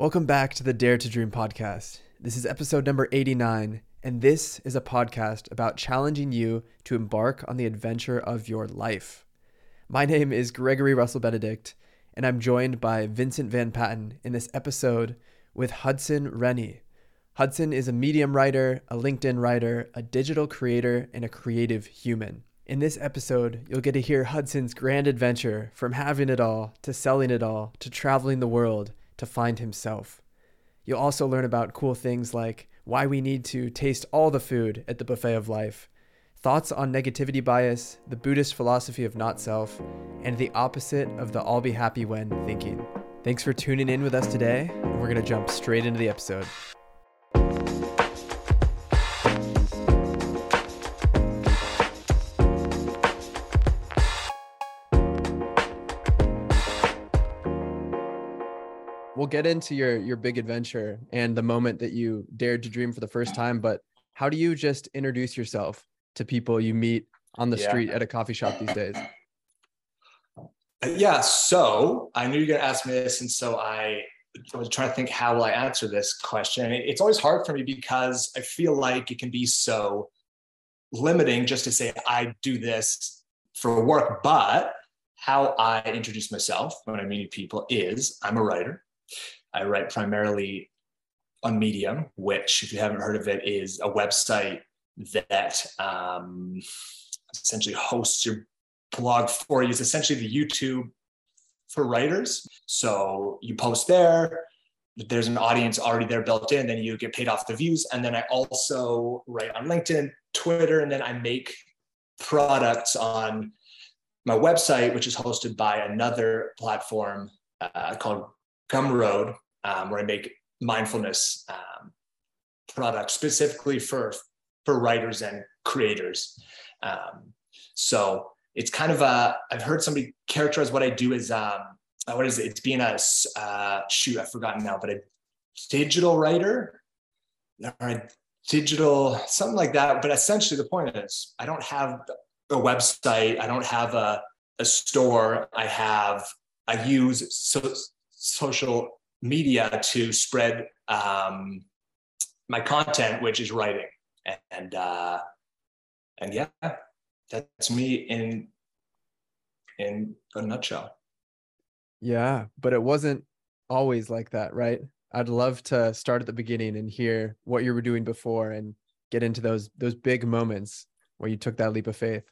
Welcome back to the Dare to Dream podcast. This is episode number 89, and this is a podcast about challenging you to embark on the adventure of your life. My name is Gregory Russell Benedict, and I'm joined by Vincent Van Patten in this episode with Hudson Rennie. Hudson is a Medium writer, a LinkedIn writer, a digital creator, and a creative human. In this episode, you'll get to hear Hudson's grand adventure from having it all to selling it all to traveling the world to find himself. You'll also learn about cool things like why we need to taste all the food at the buffet of life, thoughts on negativity bias, the Buddhist philosophy of not self, and the opposite of the I'll be happy when thinking. Thanks for tuning in with us today, and we're going to jump straight into the episode. Get into your your big adventure and the moment that you dared to dream for the first time but how do you just introduce yourself to people you meet on the yeah. street at a coffee shop these days yeah so i knew you were going to ask me this and so i was trying to think how will i answer this question it's always hard for me because i feel like it can be so limiting just to say i do this for work but how I introduce myself when I meet people is I'm a writer. I write primarily on Medium, which, if you haven't heard of it, is a website that um, essentially hosts your blog for you. It's essentially the YouTube for writers. So you post there, there's an audience already there built in, then you get paid off the views. And then I also write on LinkedIn, Twitter, and then I make products on my website, which is hosted by another platform uh, called Gumroad, um, where I make mindfulness um, products specifically for for writers and creators. Um, so it's kind of a. I've heard somebody characterize what I do as um, uh, what is it? It's being a uh, shoot. I've forgotten now, but a digital writer or a digital something like that. But essentially, the point is, I don't have a website. I don't have a a store. I have I use so social media to spread um, my content, which is writing. And uh, and yeah, that's me in in a nutshell. Yeah, but it wasn't always like that, right? I'd love to start at the beginning and hear what you were doing before and get into those those big moments where you took that leap of faith.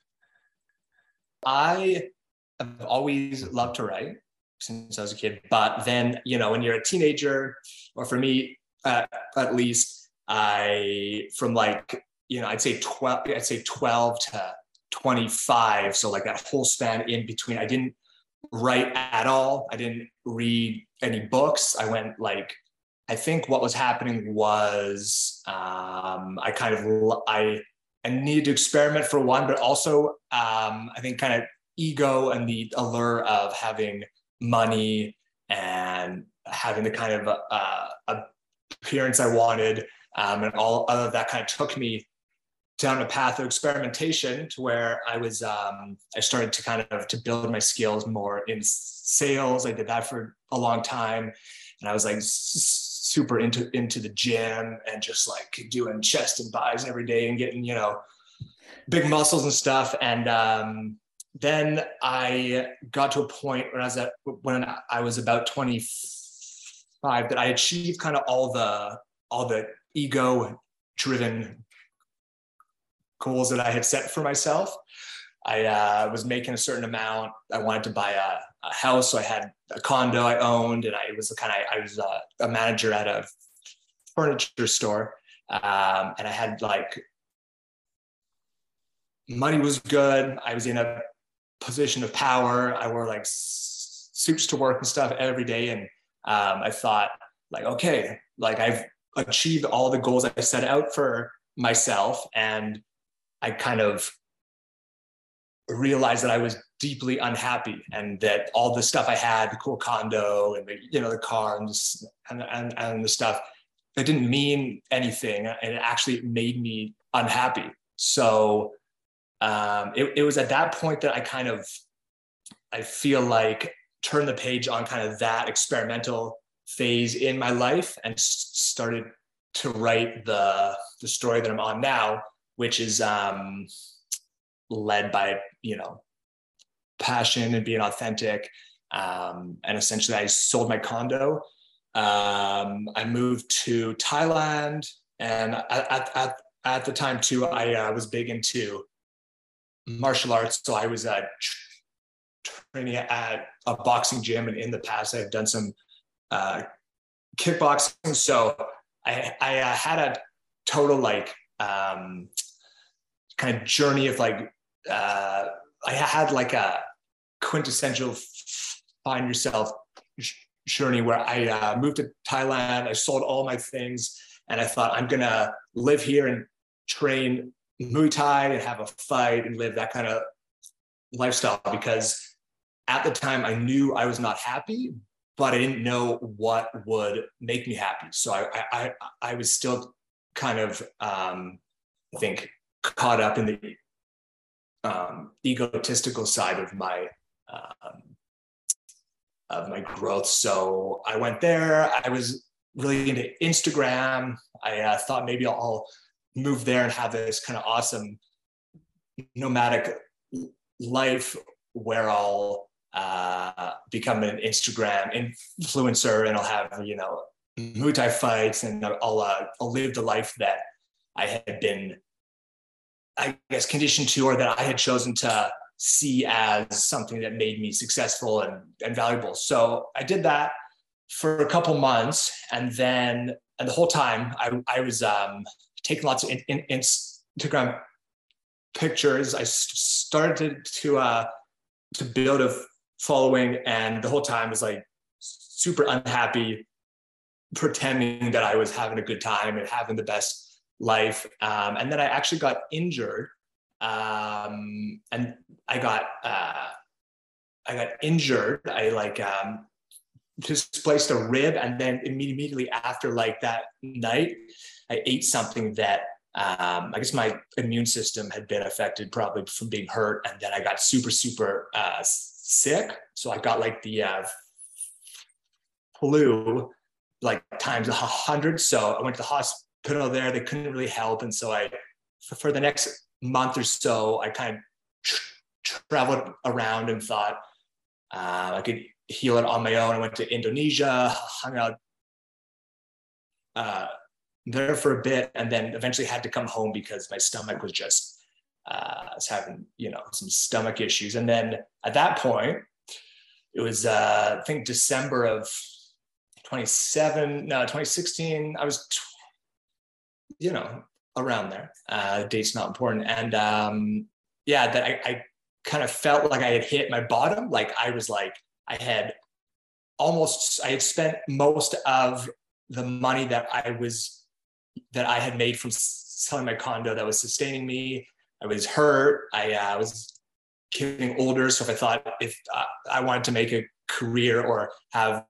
I have always loved to write since I was a kid. But then, you know, when you're a teenager, or for me uh, at least, I from like you know I'd say twelve, I'd say twelve to twenty five. So like that whole span in between, I didn't write at all. I didn't read any books. I went like I think what was happening was um, I kind of I I needed to experiment for one, but also um, I think kind of ego and the allure of having money and having the kind of uh, appearance I wanted. Um, and all of that kind of took me down a path of experimentation to where I was, um, I started to kind of to build my skills more in sales. I did that for a long time. And I was like super into, into the gym and just like doing chest and bis every day and getting, you know, big muscles and stuff. And, um, then I got to a point when I was at when I was about 25 that I achieved kind of all the all the ego driven goals that I had set for myself. I uh, was making a certain amount. I wanted to buy a, a, house, so I had a condo I owned, and I was kind of I was a, a, manager at a furniture store, um, and I had like money was good. I was in a position of power. I wore like suits to work and stuff every day. And um, I thought, like, okay, like I've achieved all the goals I set out for myself. And I kind of realized that I was deeply unhappy and that all the stuff I had, the cool condo and the, you know, the car and, and, and, and the stuff, it didn't mean anything. And it actually made me unhappy. So um, it, it was at that point that I kind of, I feel like turned the page on kind of that experimental phase in my life and started to write the the story that I'm on now, which is um, led by you know passion and being authentic. Um, and essentially, I sold my condo. Um, I moved to Thailand, and at, at, at the time too, I uh, was big into martial arts. So I was uh, training at a boxing gym, and in the past, I've done some uh, kickboxing. So I, I uh, had a total like um, kind of journey of like uh, I had like a quintessential find yourself journey where I uh, moved to Thailand. I sold all my things, and I thought I'm gonna live here and train Muay Thai and have a fight and live that kind of lifestyle because at the time I knew I was not happy, but I didn't know what would make me happy. So I I I was still kind of um, I think caught up in the um, egotistical side of my um, of my growth. So I went there. I was really into Instagram. I uh, thought maybe I'll move there and have this kind of awesome nomadic life where I'll uh, become an Instagram influencer and I'll have you know Muay Thai fights and I'll uh, I'll live the life that I had been I guess conditioned to or that I had chosen to see as something that made me successful and, and valuable. So I did that for a couple months and then and the whole time I, I was um, taking lots of in, in, Instagram pictures. I started to uh, to build a following and the whole time was like super unhappy pretending that I was having a good time and having the best life. Um, and then I actually got injured um, and I got uh, I got injured. I like um, displaced a rib, and then immediately after like that night, I ate something that um, I guess my immune system had been affected probably from being hurt, and then I got super super uh, sick. So I got like the uh, flu like times a hundred. So I went to the hospital there. They couldn't really help, and so I for the next month or so, I kind of tra- traveled around and thought uh, I could heal it on my own. I went to Indonesia, hung out uh, there for a bit, and then eventually had to come home because my stomach was just uh, was having you know some stomach issues. And then at that point, it was uh, I think December of 27, no 2016. I was you know around there. Uh, date's not important. And um, yeah, that I, I kind of felt like I had hit my bottom. Like I was like, I had almost, I had spent most of the money that I was, that I had made from selling my condo that was sustaining me. I was hurt. I uh, was getting older. So if I thought if I wanted to make a career or have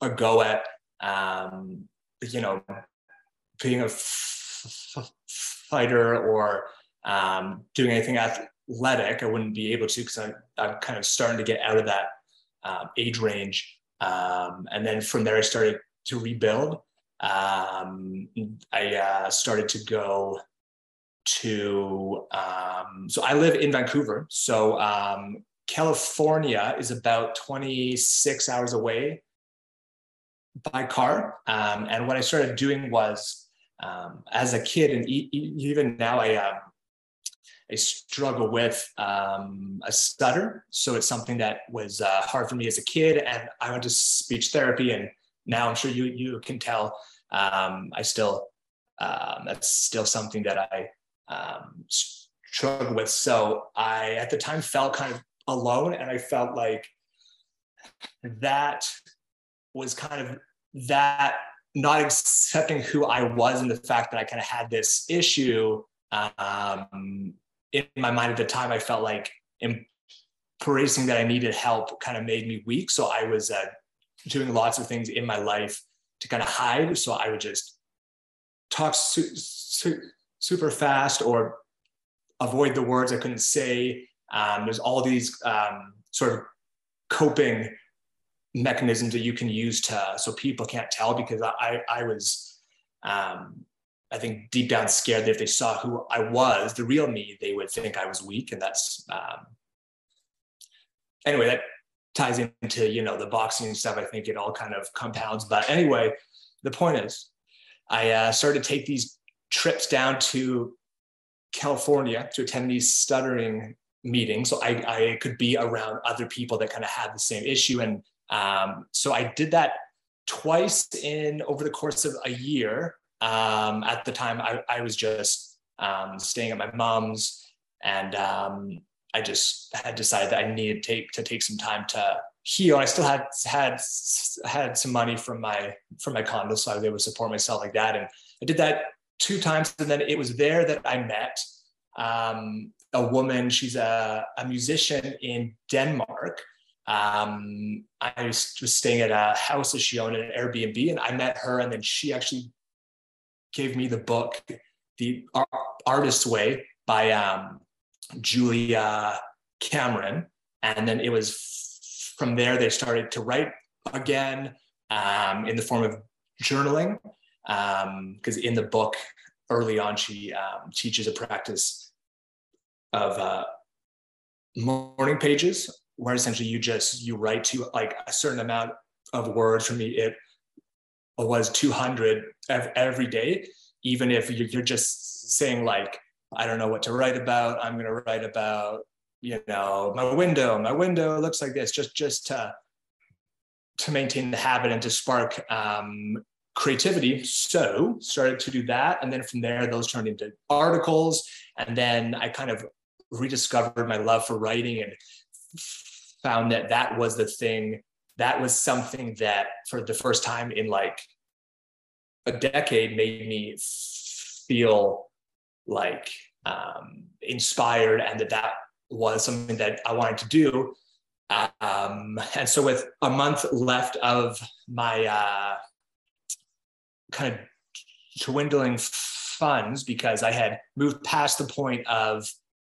a go at, um, you know, being a fighter or um, doing anything athletic. I wouldn't be able to because I'm, I'm kind of starting to get out of that um, age range. Um, and then from there, I started to rebuild. Um, I uh, started to go to, um, so I live in Vancouver. So um, California is about 26 hours away by car. and what I started doing was um, as a kid and e- even now I, uh, I struggle with um, a stutter. So it's something that was uh, hard for me as a kid. And I went to speech therapy and now I'm sure you, you can tell um, I still, um, that's still something that I um, struggle with. So I, at the time felt kind of alone and I felt like that was kind of that not accepting who I was and the fact that I kind of had this issue um, in my mind at the time, I felt like embracing that I needed help kind of made me weak. So I was uh, doing lots of things in my life to kind of hide. So I would just talk su- su- super fast or avoid the words I couldn't say. Um, there's all these um, sort of coping mechanisms that you can use to so people can't tell because I I was um, I think deep down scared that if they saw who I was, the real me, they would think I was weak, and that's um, anyway. That ties into you know the boxing stuff. I think it all kind of compounds. But anyway, the point is, I uh, started to take these trips down to California to attend these stuttering meetings, so I, I could be around other people that kind of had the same issue and um, so I did that twice in over the course of a year. Um, at the time, I, I was just um, staying at my mom's, and um, I just had decided that I needed to take to take some time to heal. I still had had had some money from my from my condo, so I was able to support myself like that. And I did that two times, and then it was there that I met um, a woman. She's a, a musician in Denmark um, I was, staying at a house that she owned an Airbnb, and I met her, and then she actually gave me the book, The Artist's Way by um, Julia Cameron, and then it was from there they started to write again um, in the form of journaling, because um, in the book early on she um, teaches a practice of uh, morning pages where essentially you just you write to like a certain amount of words. For me it was 200 every day even if you're just saying like i don't know what to write about. I'm going to write about you know my window my window looks like this just just to to maintain the habit and to spark um, creativity. So started to do that and then from there those turned into articles and then i kind of rediscovered my love for writing and found that that was the thing that was something that for the first time in like a decade made me feel like um, inspired and that that was something that I wanted to do. Um, and so with a month left of my uh, kind of dwindling funds because I had moved past the point of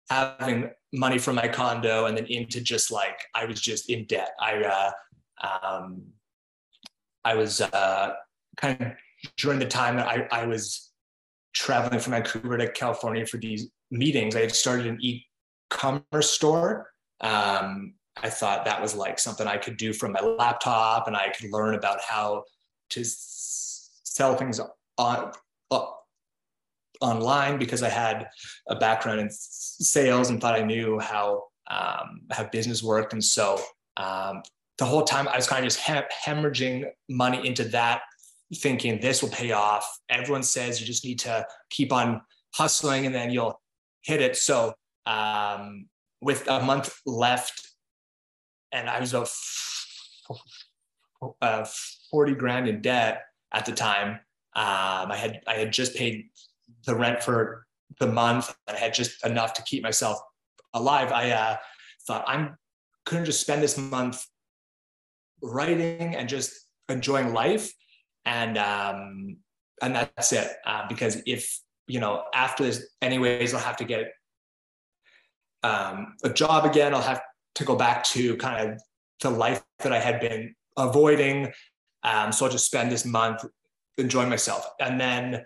having money from my condo and then into just like I was just in debt. I uh, um, I was uh, kind of during the time that I, I was traveling from Vancouver to California for these meetings. I had started an e-commerce store. Um, I thought that was like something I could do from my laptop, and I could learn about how to sell things on online because I had a background in sales and thought I knew how um, how business worked. And so um, the whole time I was kind of just hem- hemorrhaging money into that, thinking this will pay off. Everyone says you just need to keep on hustling and then you'll hit it. So um, with a month left, and I was about uh, 40 grand in debt at the time. Um, I had I had just paid the rent for the month and I had just enough to keep myself alive, I uh, thought I'm couldn't just spend this month writing and just enjoying life, and um, and that's it. Uh, because if you know after this, anyways, I'll have to get um, a job again. I'll have to go back to kind of the life that I had been avoiding. Um, so I'll just spend this month enjoying myself, and then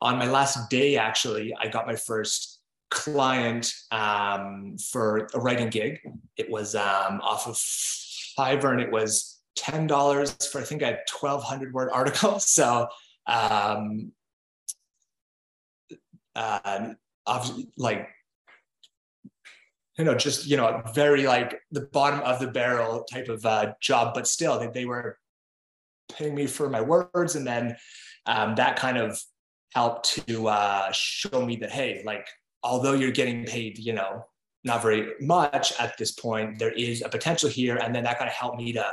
on my last day, actually, I got my first client um, for a writing gig. It was um, off of Fiverr and it was $10 for, I think, a 1200 word article. So, um, uh, like, you know, just, you know, very like the bottom of the barrel type of uh, job, but still they, they were paying me for my words. And then um, that kind of helped to uh, show me that hey like although you're getting paid you know not very much at this point there is a potential here and then that kind of helped me to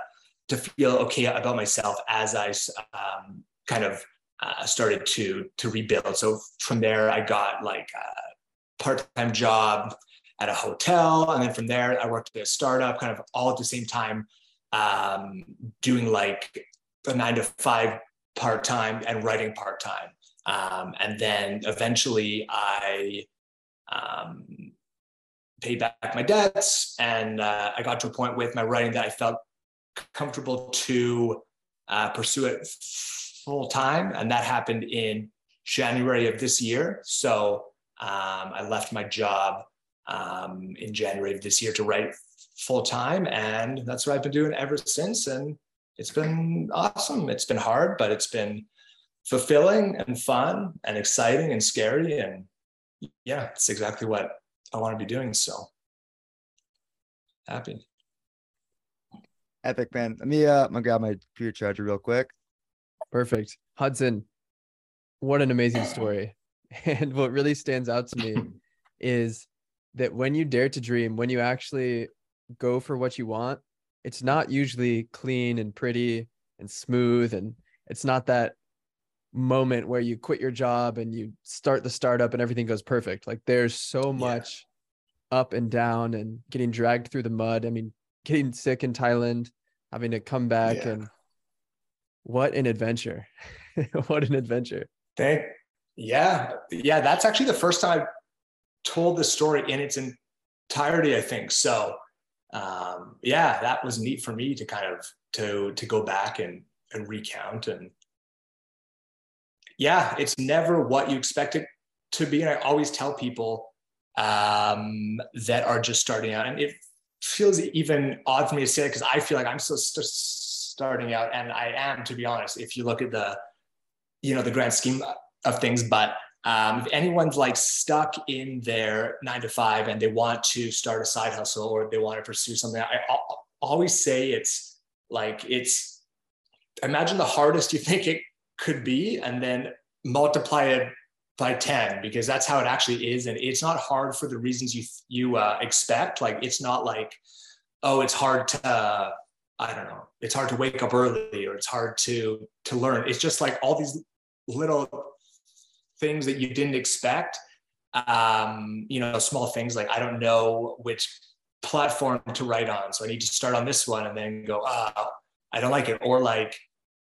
to feel okay about myself as i um, kind of uh, started to to rebuild. So from there i got like a part-time job at a hotel. And then from there i worked at a startup kind of all at the same time um, doing like a nine to five part-time and writing part-time. Um, and then eventually I um, paid back my debts and uh, I got to a point with my writing that I felt comfortable to uh, pursue it full time. And that happened in January of this year. So um, I left my job um, in January of this year to write full time. And that's what I've been doing ever since. And it's been awesome. It's been hard, but it's been fulfilling and fun and exciting and scary. And yeah, it's exactly what I want to be doing. So happy. Epic, man. Let me uh I'm gonna grab my computer charger real quick. Perfect. Hudson, what an amazing story. And what really stands out to me is that when you dare to dream, when you actually go for what you want, it's not usually clean and pretty and smooth. And it's not that moment where you quit your job and you start the startup and everything goes perfect. Like there's so much yeah. up and down and getting dragged through the mud. I mean, getting sick in Thailand, having to come back yeah. and what an adventure. what an adventure. Thank yeah. Yeah. That's actually the first time I've told the story in its entirety, I think. So um, yeah, that was neat for me to kind of to to go back and and recount and yeah, it's never what you expect it to be. And I always tell people um, that are just starting out, and it feels even odd for me to say because I feel like I'm still st- starting out, and I am, to be honest. If you look at the, you know, the grand scheme of things, but um, if anyone's like stuck in their nine to five and they want to start a side hustle or they want to pursue something, I always say it's like it's imagine the hardest you think it could be, and then multiply it by 10 because that's how it actually is. And it's not hard for the reasons you you uh, expect. Like it's not like oh it's hard to uh, i don't know it's hard to wake up early or it's hard to to learn. It's just like all these little things that you didn't expect. Um you know small things like i don't know which platform to write on so i need to start on this one and then go oh i don't like it. Or like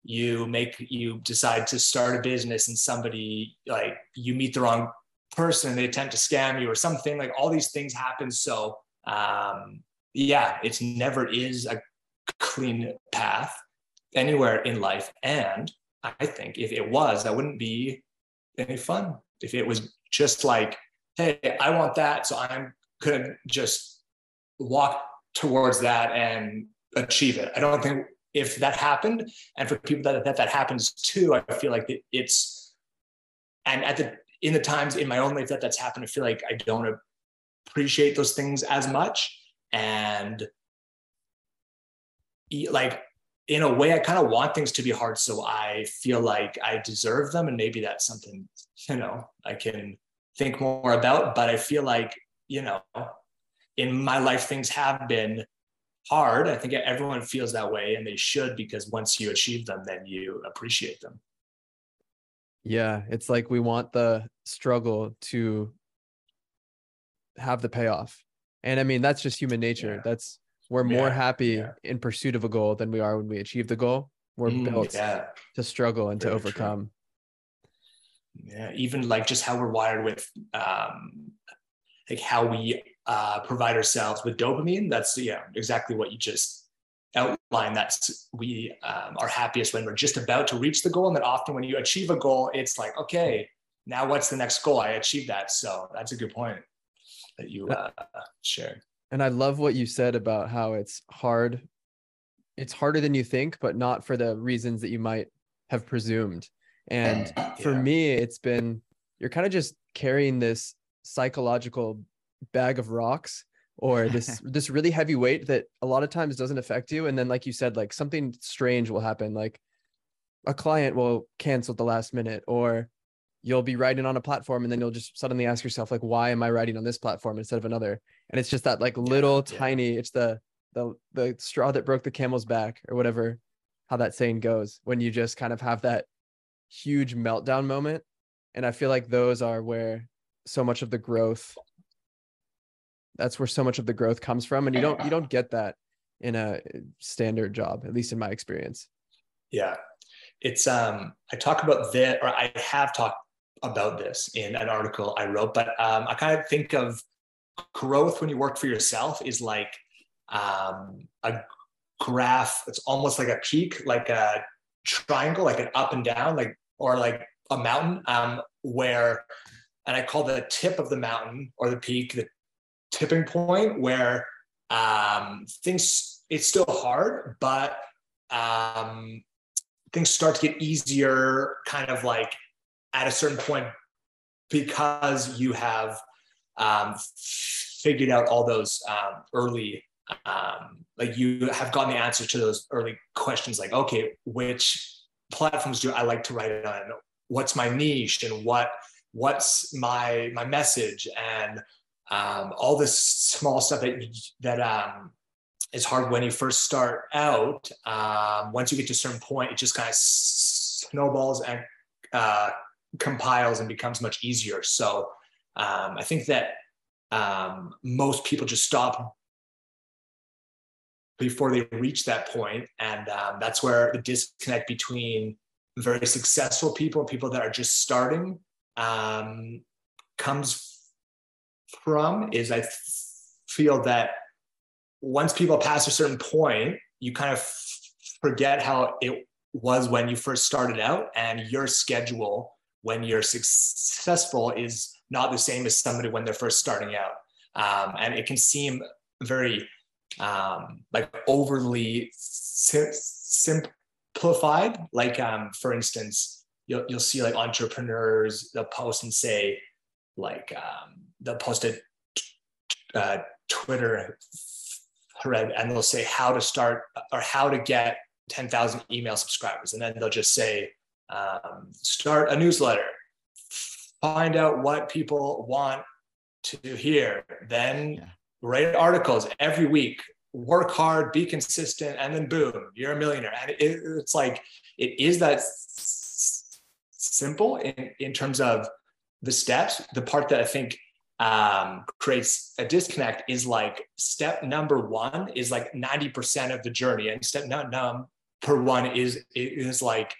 you make you decide to start a business and somebody like you meet the wrong person and they attempt to scam you or something like all these things happen. So um yeah it's never is a clean path anywhere in life. And i think if it was that wouldn't be any fun. If it was just like hey i want that so i'm gonna just walk towards that and achieve it. I don't think if that happened and for people that that, that happens too i feel like it's and at the in the times in my own life that that's happened i feel like i don't appreciate those things as much. And like in a way i kind of want things to be hard so i feel like i deserve them and maybe that's something you know i can think more about. But i feel like you know in my life things have been hard. I think everyone feels that way and they should because once you achieve them, then you appreciate them. Yeah, it's like we want the struggle to have the payoff. And I mean, that's just human nature. Yeah. That's we're more yeah. happy yeah. in pursuit of a goal than we are when we achieve the goal. We're mm, built to struggle and Very to overcome. True. Yeah, even like just how we're wired with um like how we uh, provide ourselves with dopamine. That's yeah, exactly what you just outlined. That's we um, are happiest when we're just about to reach the goal, and then often when you achieve a goal, it's like okay, now what's the next goal? I achieved that. So that's a good point that you uh, shared. And I love what you said about how it's hard. It's harder than you think, but not for the reasons that you might have presumed. And for me, it's been you're kind of just carrying this psychological bag of rocks or this this really heavy weight that a lot of times doesn't affect you. And then like you said like something strange will happen like a client will cancel at the last minute or you'll be writing on a platform and then you'll just suddenly ask yourself like why am i writing on this platform instead of another? And it's just that like little yeah, tiny yeah. it's the the the straw that broke the camel's back or whatever how that saying goes when you just kind of have that huge meltdown moment. And i feel like those are where so much of the growth that's where so much of the growth comes from. And you don't you don't get that in a standard job at least in my experience. Yeah. It's um i talk about that or i have talked about this in an article i wrote but um, i kind of think of growth when you work for yourself is like um, a graph. It's almost like a peak, like a triangle, like an up and down, like or like a mountain, um, where, and I call the tip of the mountain or the peak the tipping point where um, things it's still hard, but um, things start to get easier, kind of like at a certain point because you have um, figured out all those um, early um, like you have gotten the answer to those early questions like okay which platforms do i like to write on? What's my niche and what what's my my message? And um, all this small stuff that that um, is hard when you first start out um, once you get to a certain point it just kind of snowballs and uh, compiles and becomes much easier. So um, i think that um, most people just stop before they reach that point and um, that's where the disconnect between very successful people and people that are just starting um, comes from is i feel that once people pass a certain point you kind of forget how it was when you first started out and your schedule when you're successful is not the same as somebody when they're first starting out um, and it can seem very um, like overly sim- simplified. Like, um, for instance, you'll, you'll see like entrepreneurs, they'll post and say, like, um, they'll post a uh, Twitter thread and they'll say how to start or how to get 10,000 email subscribers. And then they'll just say, um, start a newsletter, find out what people want to hear, then yeah write articles every week, work hard, be consistent, and then boom, you're a millionaire. And it, it's like, it is that s- simple in, in terms of the steps. The part that I think um, creates a disconnect is like step number one is like 90% of the journey. And step number one is, is like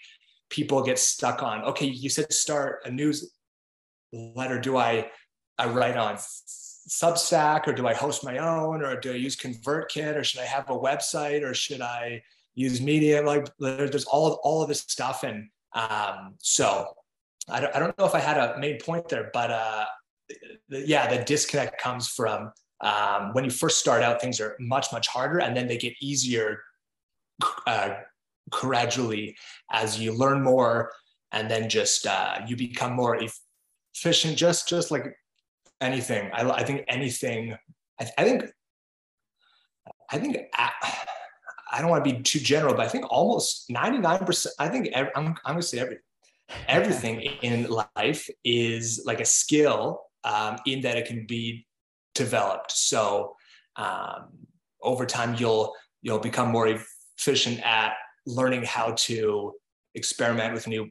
people get stuck on, okay, you said start a newsletter. Do I, I write on Substack or do I host my own or do I use ConvertKit or should I have a website or should I use Medium? Like there's all of, all of this stuff. And um, so I don't, I don't know if I had a main point there, but uh, yeah, the disconnect comes from um, when you first start out, things are much, much harder and then they get easier uh, gradually as you learn more and then just uh, you become more efficient, just, just like anything. I, I think anything. I, I think. I think. I, I don't want to be too general, but I think almost 99%, I think every, I'm, I'm going to say everything. Everything in life is like a skill um, in that it can be developed. So um, over time, you'll, you'll become more efficient at learning how to experiment with new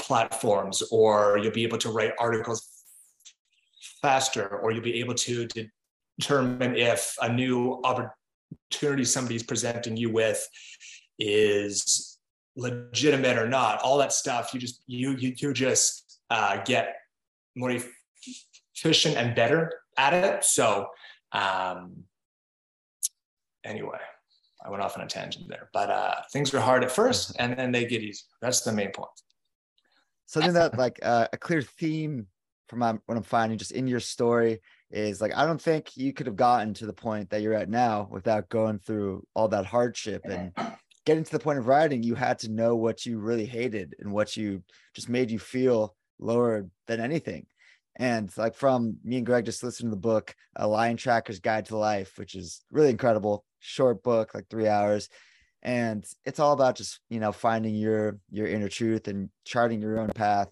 platforms, or you'll be able to write articles faster, or you'll be able to determine if a new opportunity somebody's presenting you with is legitimate or not. All that stuff, you just you you, you just uh, get more efficient and better at it. So um, anyway, I went off on a tangent there, but uh, things are hard at first, and then they get easy. That's the main point. Something that like uh, a clear theme from what I'm finding just in your story is like I don't think you could have gotten to the point that you're at now without going through all that hardship and getting to the point of writing. You had to know what you really hated and what you just made you feel lower than anything. And like from me and Greg just listened to the book, A Lion Tracker's Guide to Life, which is really incredible, short book, like three hours. And it's all about just, you know, finding your your inner truth and charting your own path.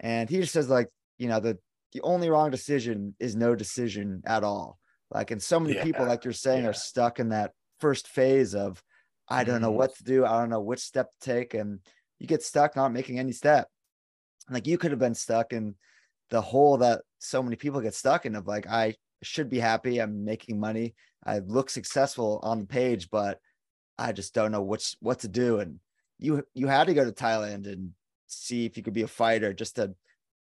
And he just says like you know the the only wrong decision is no decision at all like and so many yeah. people like you're saying yeah. are stuck in that first phase of i don't know mm-hmm. what to do i don't know which step to take and you get stuck not making any step like you could have been stuck in the hole that so many people get stuck in of like i should be happy i'm making money i look successful on the page but i just don't know what's what to do and you you had to go to thailand and see if you could be a fighter just to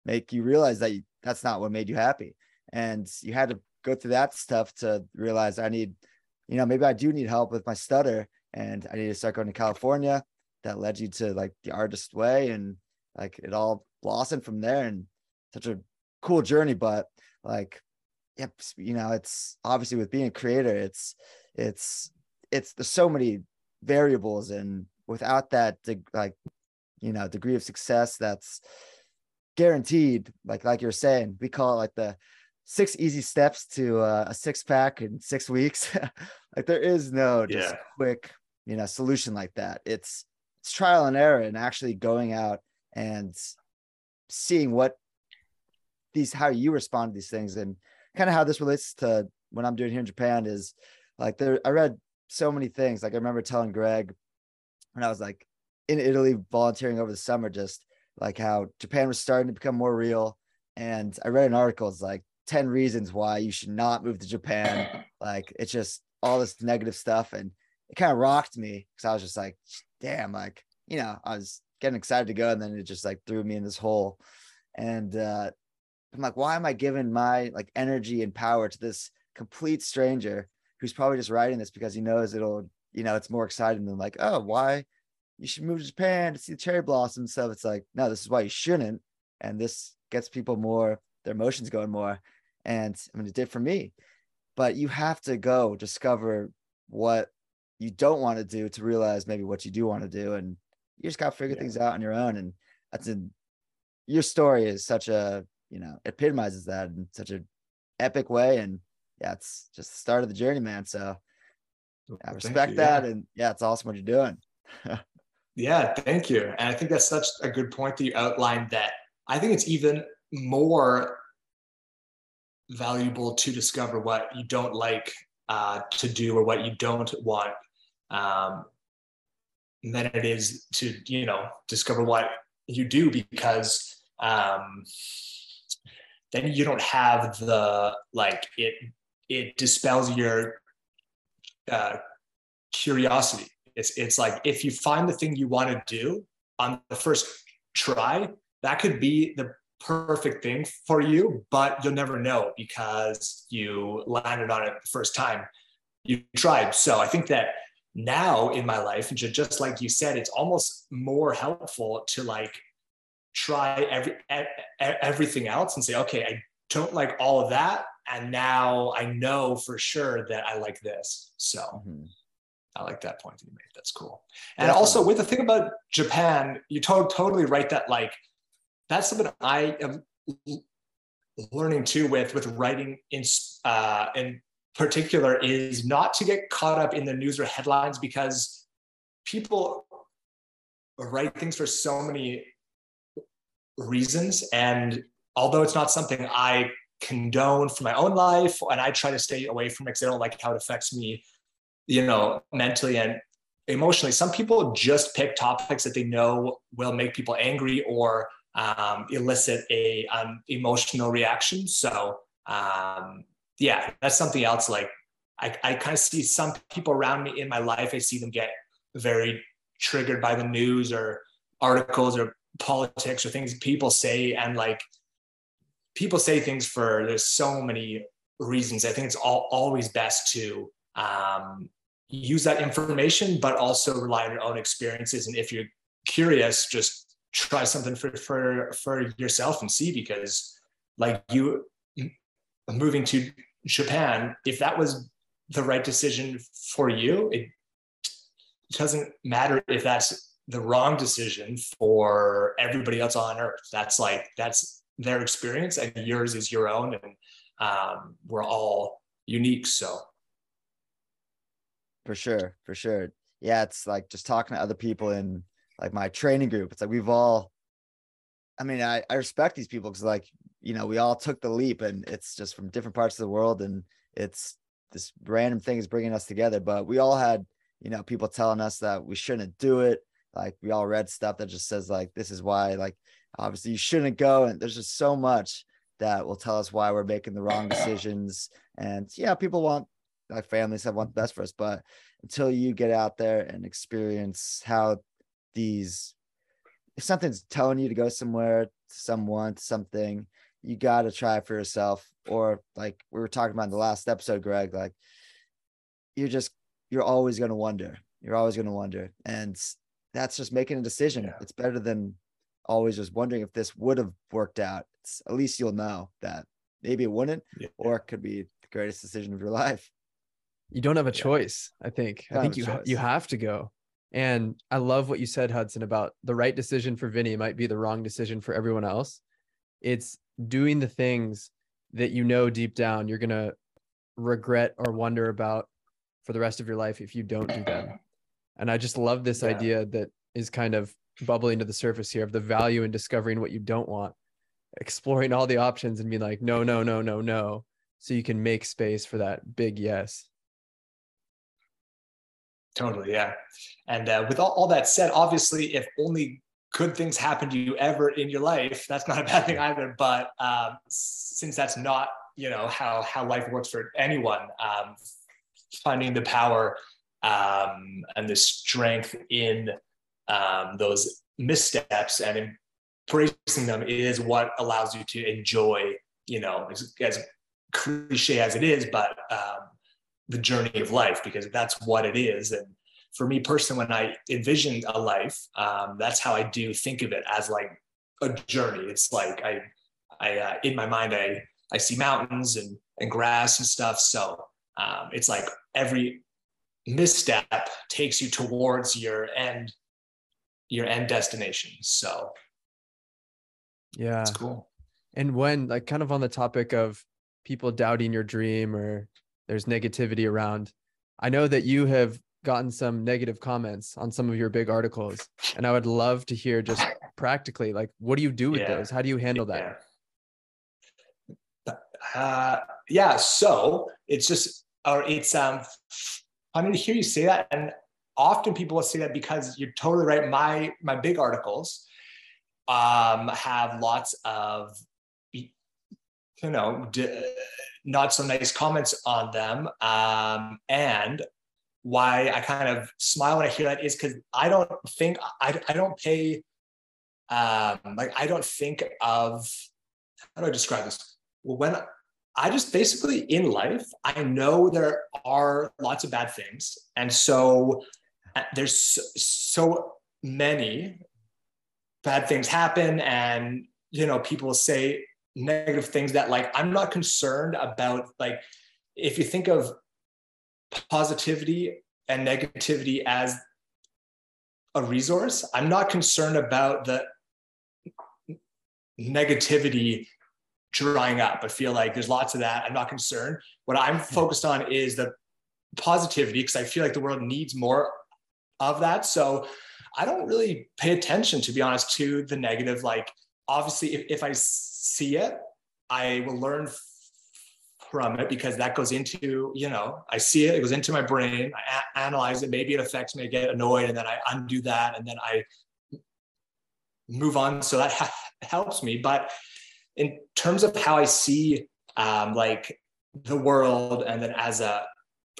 make you realize that you, that's not what made you happy. And you had to go through that stuff to realize I need, you know, maybe I do need help with my stutter. and I need to start going to California. That led you to like the artist way, and like it all blossomed from there. And such a cool journey. But like, yep, you know, it's obviously with being a creator, it's it's it's there's so many variables, and without that, like, you know, degree of success that's guaranteed. Like like you're saying, we call it like the six easy steps to uh, a six pack in six weeks. like there is no just yeah. quick, you know, solution like that. It's it's trial and error and actually going out and seeing what these how you respond to these things and kind of how this relates to what I'm doing here in Japan is like there I read so many things. Like I remember telling Greg when I was like in Italy volunteering over the summer, just like how Japan was starting to become more real. And I read an article, it's like 10 reasons why you should not move to Japan. Like it's just all this negative stuff. And it kind of rocked me because I was just like, damn, like, you know, I was getting excited to go. And then it just like threw me in this hole. And uh, I'm like, why am I giving my like energy and power to this complete stranger who's probably just writing this because he knows it'll, you know, it's more exciting than like, oh, why you should move to Japan to see the cherry blossoms. So it's like, no, this is why you shouldn't. And this gets people more, their emotions going more. And I mean, it did for me. But you have to go discover what you don't want to do to realize maybe what you do want to do. And you just got to figure yeah. things out on your own. And that's a, your story is such a, you know, epitomizes that in such an epic way. And yeah, it's just the start of the journey, man. So I respect you, that. Yeah. And yeah, it's awesome what you're doing. Yeah, thank you. And I think that's such a good point that you outlined that I think it's even more valuable to discover what you don't like uh, to do or what you don't want um, than it is to, you know, discover what you do because um, then you don't have the, like, it, it dispels your uh, curiosity it's it's like if you find the thing you want to do on the first try, that could be the perfect thing for you, but you'll never know because you landed on it the first time you tried. So I think that now in my life, just like you said, it's almost more helpful to like try every everything else and say, okay, I don't like all of that, and now I know for sure that I like this. So. Mm-hmm. I like that point that you made. That's cool. And Definitely. also with the thing about Japan, you to- totally right that like that's something I am learning too with with writing in uh, in particular is not to get caught up in the news or headlines because people write things for so many reasons and although it's not something I condone for my own life and I try to stay away from it because I don't like how it affects me you know, mentally and emotionally. Some people just pick topics that they know will make people angry or um, elicit a um, emotional reaction. So um, yeah, that's something else. Like I, I kind of see some people around me in my life. I see them get very triggered by the news or articles or politics or things people say, and like people say things for there's so many reasons. I think it's all, always best to um, use that information, but also rely on your own experiences. And if you're curious, just try something for for for yourself and see because like you moving to Japan, if that was the right decision for you, it doesn't matter if that's the wrong decision for everybody else on earth. That's like that's their experience and yours is your own and um, we're all unique. So for sure, for sure. Yeah, it's like just talking to other people in like my training group. It's like we've all I mean, I, I respect these people because like, you know, we all took the leap and it's just from different parts of the world and it's this random thing is bringing us together. But we all had, you know, people telling us that we shouldn't do it. Like we all read stuff that just says like, this is why, like, obviously you shouldn't go. And there's just so much that will tell us why we're making the wrong decisions. And yeah, people want like families have want the best for us but until you get out there and experience how these if something's telling you to go somewhere someone something you got to try for yourself or like we were talking about in the last episode greg like you're just you're always going to wonder You're always going to wonder. And that's just making a decision. Yeah. It's better than always just wondering if this would have worked out. It's, at least you'll know that maybe it wouldn't, yeah. or it could be the greatest decision of your life. You don't have a choice. I think. I think you you have to go. And I love what you said, Hudson, about the right decision for Vinny might be the wrong decision for everyone else. It's doing the things that you know deep down you're gonna regret or wonder about for the rest of your life if you don't do them. And I just love this yeah. idea that is kind of bubbling to the surface here of the value in discovering what you don't want, exploring all the options and being like, no, no, no, no, no. So you can make space for that big yes. Totally. Yeah. And uh, with all, all that said, obviously, if only good things happen to you ever in your life, that's not a bad thing either. But um, since that's not, you know, how, how life works for anyone, um, finding the power um, and the strength in um, those missteps and embracing them is what allows you to enjoy, you know, as, as cliche as it is, but um, the journey of life because that's what it is. And for me personally, when I envision a life, um, that's how I do think of it as like a journey. It's like I, I uh, in my mind, I I see mountains and and grass and stuff. So um, it's like every misstep takes you towards your end your end destination. So yeah, it's cool. And when like kind of on the topic of people doubting your dream or there's negativity around, I know that you have gotten some negative comments on some of your big articles, and I would love to hear just practically like what do you do with yeah. those? How do you handle that? Yeah. Uh, yeah. So it's just or it's um funny to hear you say that, and often people will say that because you're totally right. My my big articles um, have lots of you know d- not so nice comments on them, um, and why I kind of smile when I hear that is because I don't think I I don't pay um, like I don't think of how do I describe this? Well, when I just basically in life, I know there are lots of bad things. And so uh, there's so many bad things happen and you know people say negative things that like i'm not concerned about like if you think of positivity and negativity as a resource i'm not concerned about the negativity drying up i feel like there's lots of that i'm not concerned what i'm focused on is the positivity because i feel like the world needs more of that. So I don't really pay attention, to be honest, to the negative. Like, obviously, if, if I see it, I will learn from it because that goes into, you know, I see it, it goes into my brain, I a- analyze it, maybe it affects me, I get annoyed, and then I undo that, and then I move on. So that ha- helps me. But in terms of how I see um, like the world, and then as a,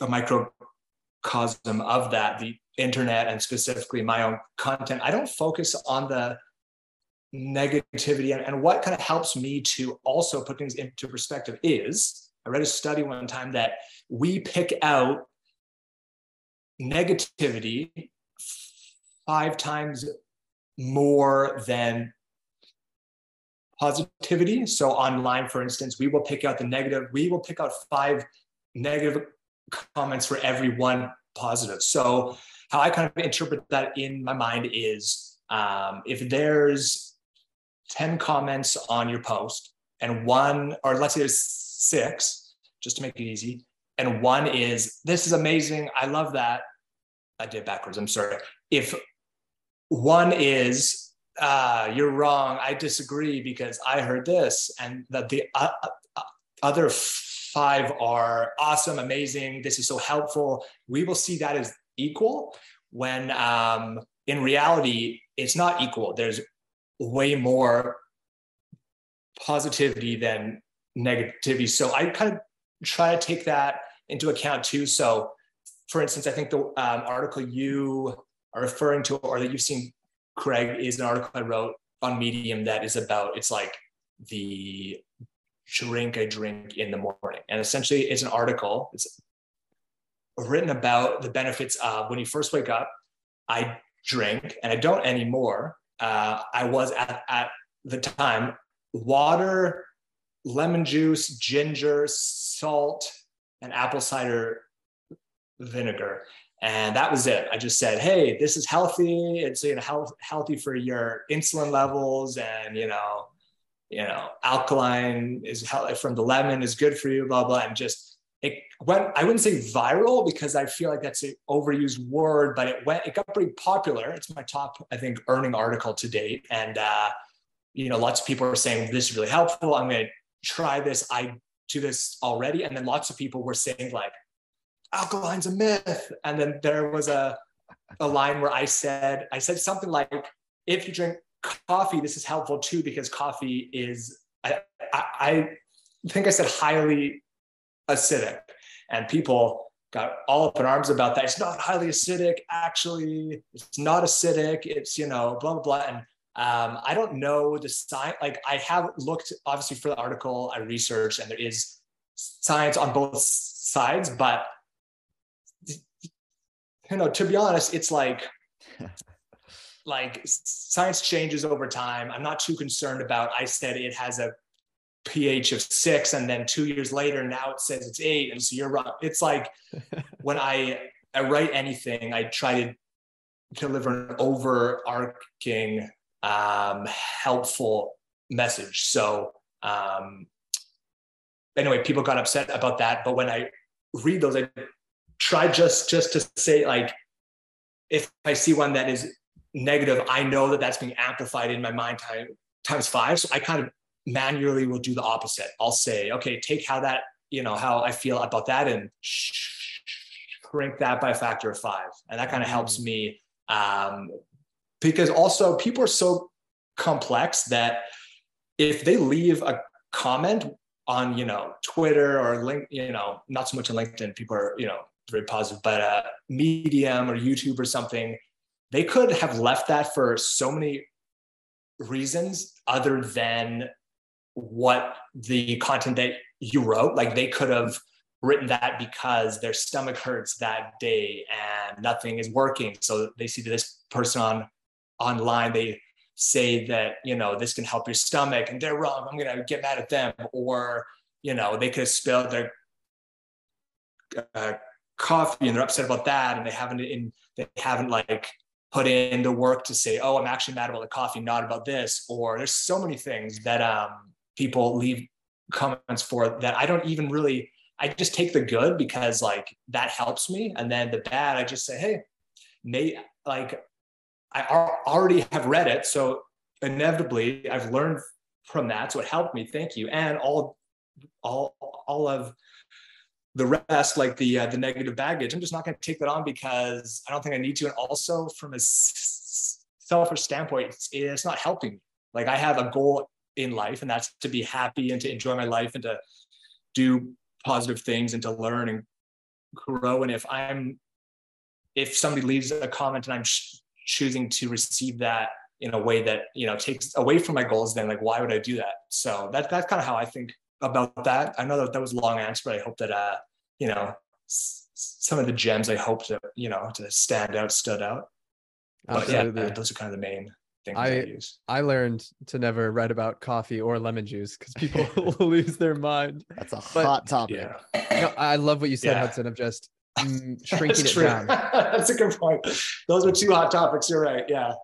a microcosm of that, the internet and specifically my own content, I don't focus on the negativity. And, and what kind of helps me to also put things into perspective is I read a study one time that we pick out negativity five times more than positivity. So online, for instance, we will pick out the negative, we will pick out five negative comments for every one positive. So how I kind of interpret that in my mind is um, if there's 10 comments on your post and one, or let's say there's six, just to make it easy, and one is, this is amazing. I love that. I did backwards. I'm sorry. If one is, uh, you're wrong. I disagree because I heard this, and that the uh, uh, other five are awesome, amazing. This is so helpful. We will see that as equal when um, in reality it's not equal there's way more positivity than negativity so i kind of try to take that into account too so for instance i think the um, article you are referring to or that you've seen Greg is an article i wrote on medium that is about it's like the drink I drink in the morning and essentially it's an article it's written about the benefits of when you first wake up. I drink, and I don't anymore. Uh, I was at, at the time water, lemon juice, ginger, salt, and apple cider vinegar. And that was it. I just said, hey, this is healthy. It's you know health, healthy for your insulin levels and you know, you know, alkaline is healthy from the lemon is good for you, blah, blah. And just it went, I wouldn't say viral because I feel like that's an overused word, but it went, it got pretty popular. It's my top, I think, earning article to date. And uh, you know, lots of people are saying this is really helpful. I'm gonna try this. I do this already. And then lots of people were saying like alkaline's a myth. And then there was a, a line where I said, I said something like, if you drink coffee, this is helpful too, because coffee is, I, I, I think I said highly acidic. And people got all up in arms about that. It's not highly acidic. Actually, it's not acidic. It's, you know, blah, blah, blah. And um, I don't know the science. Like I have looked obviously for the article, I researched, and there is science on both sides, but you know, to be honest, it's like like science changes over time. I'm not too concerned about. I said it has a pH of six, and then two years later, now it says it's eight, and so you're wrong. It's like when I I write anything, I try to deliver an overarching, um, helpful message. So um, anyway, people got upset about that, but when I read those, I try just just to say like if i see one that is negative i know that that's being amplified in my mind time, times five. So i kind of manually will do the opposite. I'll say okay take how that you know how i feel about that and shrink that by a factor of five. And that kind of helps mm. me um, because also people are so complex that if they leave a comment on you know twitter or link you know not so much on linkedin people are you know very positive, but uh, Medium or YouTube or something, they could have left that for so many reasons other than what the content that you wrote. Like they could have written that because their stomach hurts that day and nothing is working. So they see this person on online, they say that, you know, this can help your stomach and they're wrong. I'm to get mad at them. Or, you know, they could have spilled their uh, coffee and they're upset about that and they haven't in they haven't like put in the work to say oh i'm actually mad about the coffee not about this or there's so many things that um, people leave comments for that i don't even really i just take the good because like that helps me and then the bad i just say hey may like i already have read it so inevitably i've learned from that so it helped me thank you and all all all of the rest, like the uh, the negative baggage, I'm just not going to take that on because I don't think I need to. And also, from a selfish standpoint, it's, it's not helping me. Like I have a goal in life, and that's to be happy and to enjoy my life and to do positive things and to learn and grow. And if I'm if somebody leaves a comment and I'm choosing to receive that in a way that you know takes away from my goals, then like why would I do that? So that that's kind of how I think about that. I know that that was a long answer, but I hope that uh, you know, s- some of the gems I hope to, you know, to stand out stood out. But yeah, those are kind of the main things I, I use. I learned to never write about coffee or lemon juice because people will lose their mind. That's a but, hot topic. Yeah. You know, I love what you said, yeah. Hudson, of just mm, shrinking it down. That's a good point. Those are two hot topics. You're right. Yeah.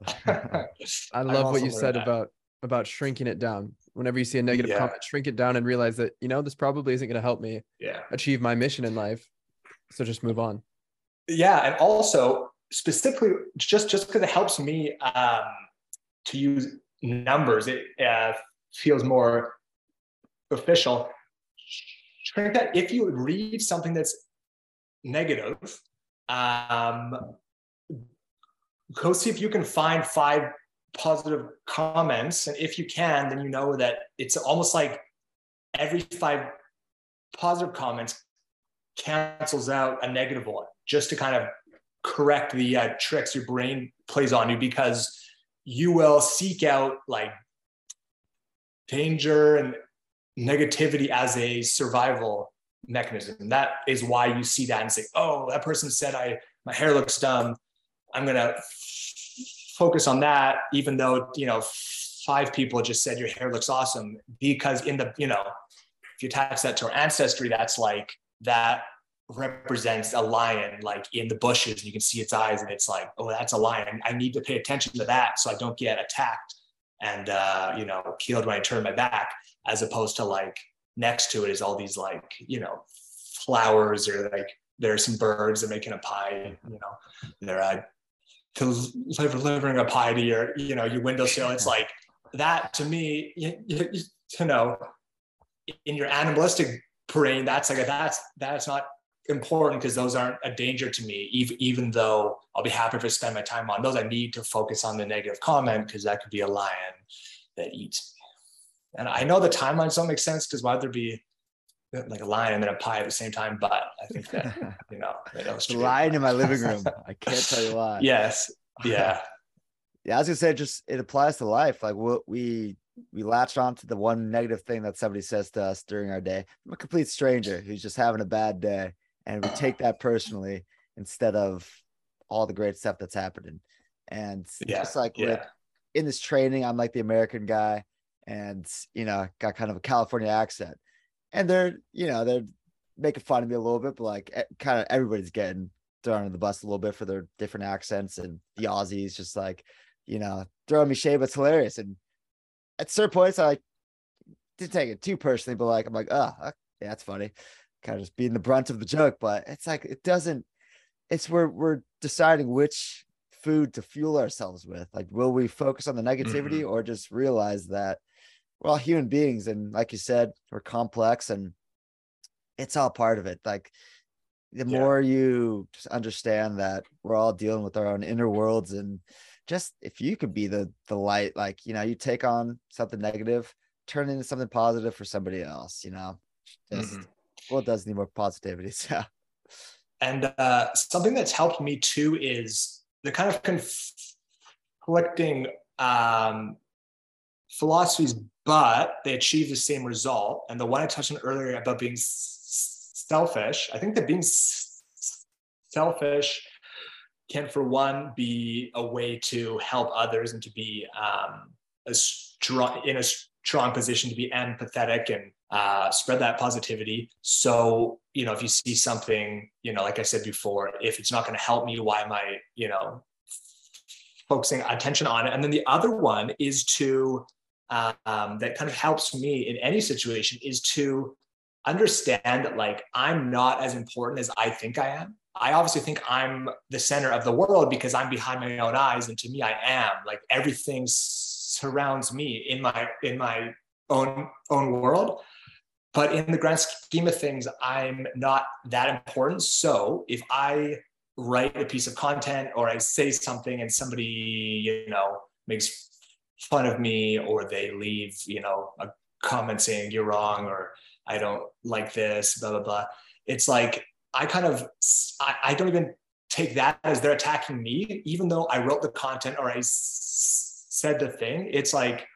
I love what you said that. about about shrinking it down whenever you see a negative yeah. comment shrink it down and realize that you know this probably isn't going to help me yeah. achieve my mission in life so just move on yeah and also specifically just just because it helps me um, to use numbers it uh, feels more official shrink that if you read something that's negative um, go see if you can find five positive comments. And if you can, then you know that it's almost like every five positive comments cancels out a negative one just to kind of correct the uh, tricks your brain plays on you because you will seek out like danger and negativity as a survival mechanism. And that is why you see that and say, oh, that person said I my hair looks dumb. I'm gonna focus on that, even though you know five people just said your hair looks awesome. Because in the, you know, if you attach that to our ancestry, that's like that represents a lion like in the bushes you can see its eyes and it's like oh that's a lion i need to pay attention to that so i don't get attacked and uh, you know killed when i turn my back as opposed to like next to it is all these like you know flowers or like there's some birds that are making a pie you know uh, delivering a pie to your you know your windowsill it's like that to me you, you, you know in your animalistic brain that's like a, that's that's not important because those aren't a danger to me, even, even though I'll be happy to spend my time on those. I need to focus on the negative comment because that could be a lion that eats me. And I know the timelines don't make sense because why would there be like a lion and then a pie at the same time? But I think that, you know, the lion in my living room. I can't tell you why. Yes. Yeah. yeah. I was gonna say, just it applies to life. Like what we we latch on to the one negative thing that somebody says to us during our day. I'm a complete stranger who's just having a bad day and we take that personally instead of all the great stuff that's happening. And yeah, just like yeah. with, in this training, I'm like the American guy, and you know, got kind of a California accent, and they're you know they're making fun of me a little bit, but like kind of everybody's getting thrown in the bus a little bit for their different accents, and the Aussies just like you know throwing me shade, but it's hilarious. And at certain points, I like didn't take it too personally, but like I'm like, oh, yeah, that's funny kind of just being the brunt of the joke, but it's like it doesn't. It's where we're deciding which food to fuel ourselves with. Like, will we focus on the negativity mm-hmm. or just realize that we're all human beings and, like you said, we're complex and it's all part of it. Like, the yeah. more you just understand that we're all dealing with our own inner worlds and just if you could be the the light like you know you take on something negative turn it into something positive for somebody else you know just mm-hmm well, it does need more positivity. So, and uh, something that's helped me too is the kind of conflicting um, philosophies, but they achieve the same result. And the one I touched on earlier about being selfish, I think that being selfish can, for one, be a way to help others and to be um, a strong in a strong position to be empathetic and uh, spread that positivity. So, you know, if you see something, you know, like I said before, if it's not going to help me, why am I, you know, focusing attention on it? And then the other one is to, um, that kind of helps me in any situation is to understand that like I'm not as important as I think I am. I obviously think I'm the center of the world because I'm behind my own eyes. And to me, I am like everything surrounds me in my, in my own, own world but in the grand scheme of things, I'm not that important. So if I write a piece of content or I say something and somebody, you know, makes fun of me or they leave, you know, a comment saying you're wrong or I don't like this, blah, blah, blah. It's like, I kind of, I, I don't even take that as they're attacking me, even though I wrote the content or I s- said the thing. It's like,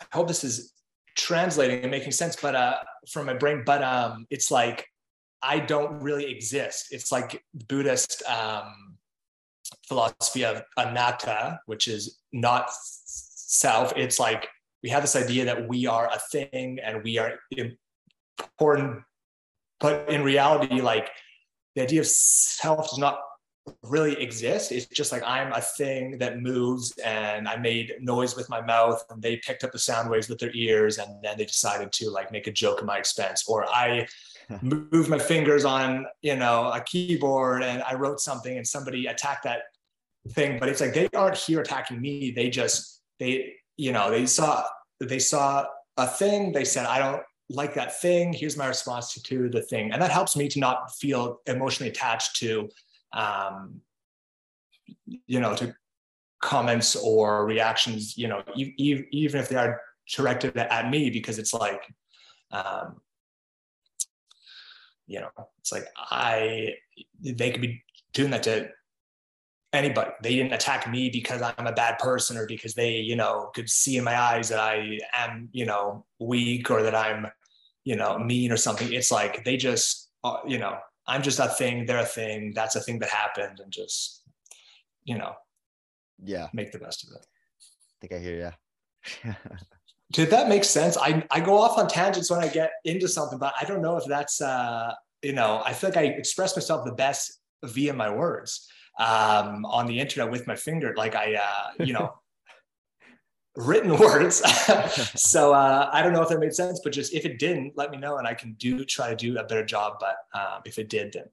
I hope this is translating and making sense, but uh, from my brain. But um, it's like I don't really exist. It's like Buddhist um, philosophy of anatta, which is not self. It's like we have this idea that we are a thing and we are important, but in reality, like the idea of self does not really exist. It's just like I'm a thing that moves and I made noise with my mouth and they picked up the sound waves with their ears and then they decided to like make a joke at my expense. Or I moved my fingers on, you know, a keyboard and I wrote something and somebody attacked that thing. But it's like they aren't here attacking me. They just they, you know, they saw they saw a thing, they said, I don't like that thing. Here's my response to, to the thing. And that helps me to not feel emotionally attached to um, you know, to comments or reactions, you know, e- e- even if they are directed at me, because it's like, um, you know, it's like I, they could be doing that to anybody. They didn't attack me because I'm a bad person or because they, you know, could see in my eyes that I am, you know, weak or that I'm, you know, mean or something. It's like they just, uh, you know, I'm just a thing, they're a thing, that's a thing that happened, and just, you know, Yeah, make the best of it. I think I hear you. Did that make sense? I, I go off on tangents when I get into something, but I don't know if that's, uh, you know, I feel like I express myself the best via my words um, on the internet with my finger. Like I, uh, you know, written words. so uh, I don't know if that made sense, but just if it didn't, let me know and I can do try to do a better job. But um, if it did, then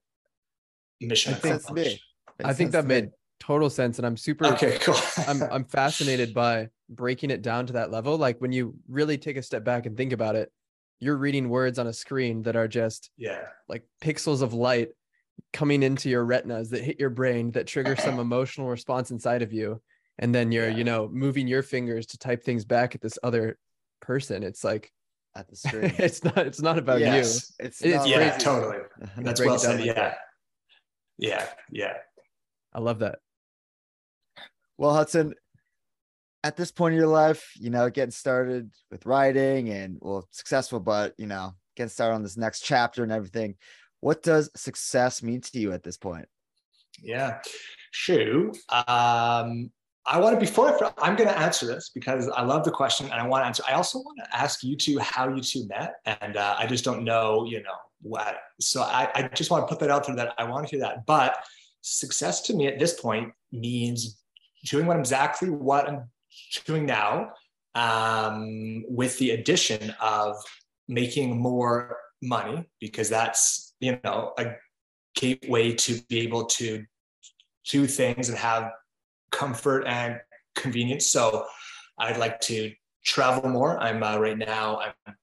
mission Makes sense me. accomplished. I think that made total sense, and I'm super. Okay, cool. I'm I'm fascinated by breaking it down to that level. Like when you really take a step back and think about it, you're reading words on a screen that are just yeah, like pixels of light coming into your retinas that hit your brain that trigger some emotional response inside of you and then you're Yeah. you know moving your fingers to type things back at this other person it's like at the screen. it's not it's not about Yes. It's It is not yeah, crazy. totally. Uh-huh. That's well said. like Yeah, that. yeah, yeah. i love that Well, Hudson, at this point in your life, you know, getting started with writing and well, successful, but you know, getting started on this next chapter and everything. What does success mean to you at this point? Yeah, Shu. Um, I want to before I'm going to answer this because I love the question and I want to answer. I also want to ask you two how you two met, and uh, I just don't know, you know, what. So I, I just want to put that out there that I want to hear that. But success to me at this point means doing what exactly what I'm doing now, um, with the addition of making more money because that's you know a gateway to be able to do things and have comfort and convenience. So I'd like to travel more. I'm uh, right now, I'm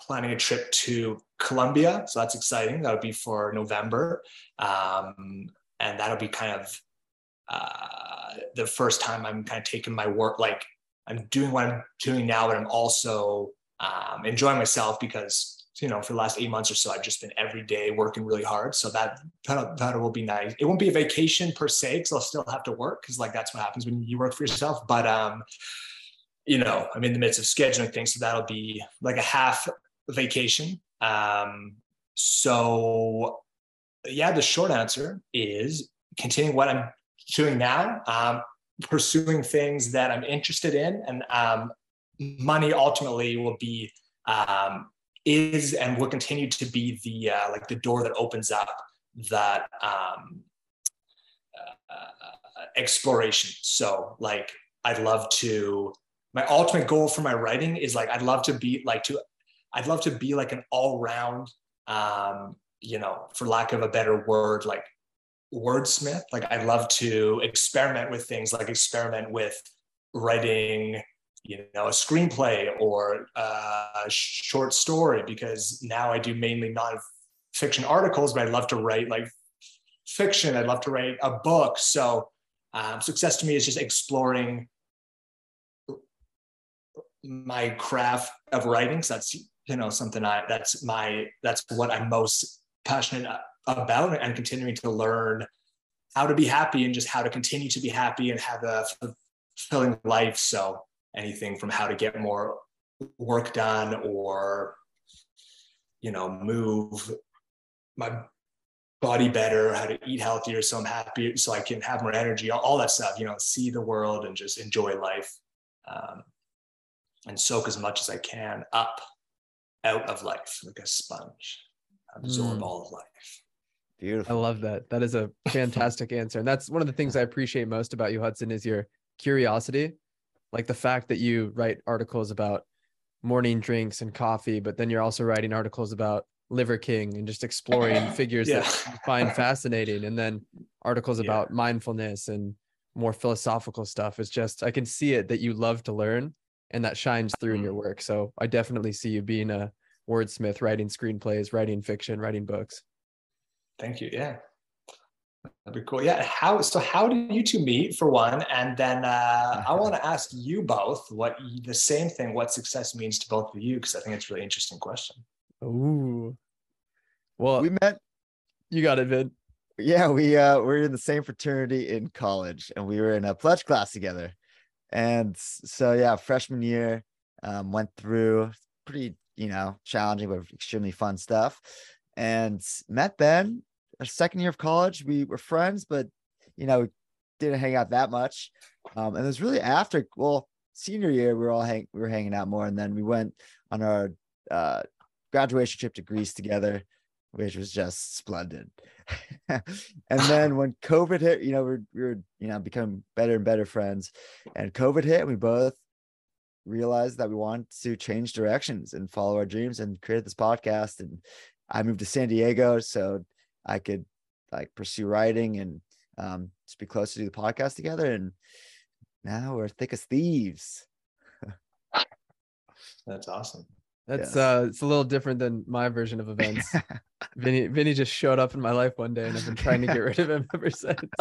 planning a trip to Colombia. So that's exciting. That'll be for November. Um, and that'll be kind of uh, the first time I'm kind of taking my work, like I'm doing what I'm doing now, but I'm also um, enjoying myself because you know for the last eight months or so I've just been every day working really hard. So that that, will be nice. It won't be a vacation per se because I'll still have to work because like that's what happens when you work for yourself. But um, you know I'm in the midst of scheduling things, so that'll be like a half vacation. Um, so yeah, the short answer is continuing what I'm doing now. Um, pursuing things that I'm interested in, and um, money ultimately will be um, is and will continue to be the uh, like the door that opens up that um, uh, exploration. So like I'd love to. My ultimate goal for my writing is like I'd love to be like to. I'd love to be like an all round, um, you know, for lack of a better word, like wordsmith. Like I'd love to experiment with things, like experiment with writing, you know, a screenplay or a short story. Because now I do mainly non-fiction articles, but I'd love to write like fiction. I'd love to write a book. So um, success to me is just exploring my craft of writing. So that's you know something I that's my that's what I'm most passionate about and continuing to learn how to be happy and just how to continue to be happy and have a fulfilling life. So anything from how to get more work done or you know move my body better, how to eat healthier so I'm happy so I can have more energy, all, all that stuff, you know, see the world and just enjoy life. Um, and soak as much as I can up out of life like a sponge, absorb Mm. all of life. Beautiful I love that that is a fantastic answer and that's one of the things i appreciate most about you hudson is your curiosity like the fact that you write articles about morning drinks and coffee but then you're also writing articles about liver king and just exploring figures Yeah. that you find fascinating and then articles Yeah. about mindfulness and more philosophical stuff it's just i can see it that you love to learn and that shines through in your Mm. work so i definitely see you being a wordsmith writing screenplays writing fiction writing books Thank you. Yeah. That'd be cool. Yeah. How so how did you two meet for one? And then uh, I want to ask you both what the same thing, what success means to both of you, because I think it's a really interesting question. Ooh. Well, We met. you got it, Vin. Yeah, we uh we were in the same fraternity in college, and we were in a pledge class together. And so yeah, freshman year, um, went through pretty you know, challenging but extremely fun stuff. And met Ben second year of college. We were friends, but you know, didn't hang out that much. Um, and it was really after, well, senior year, we were all hang, we were hanging out more, and then we went on our uh, graduation trip to Greece together, which was just splendid. and then when COVID hit, you know, we we were you know become better and better friends, and COVID hit, and we both realized that we wanted to change directions and follow our dreams and create this podcast. And I moved to San Diego so I could like pursue writing and um, just be close to do the podcast together. And now we're thick as thieves. That's awesome. That's uh it's a little different than my version of events. Vinny Vinny just showed up in my life one day and I've been trying to get rid of him ever since.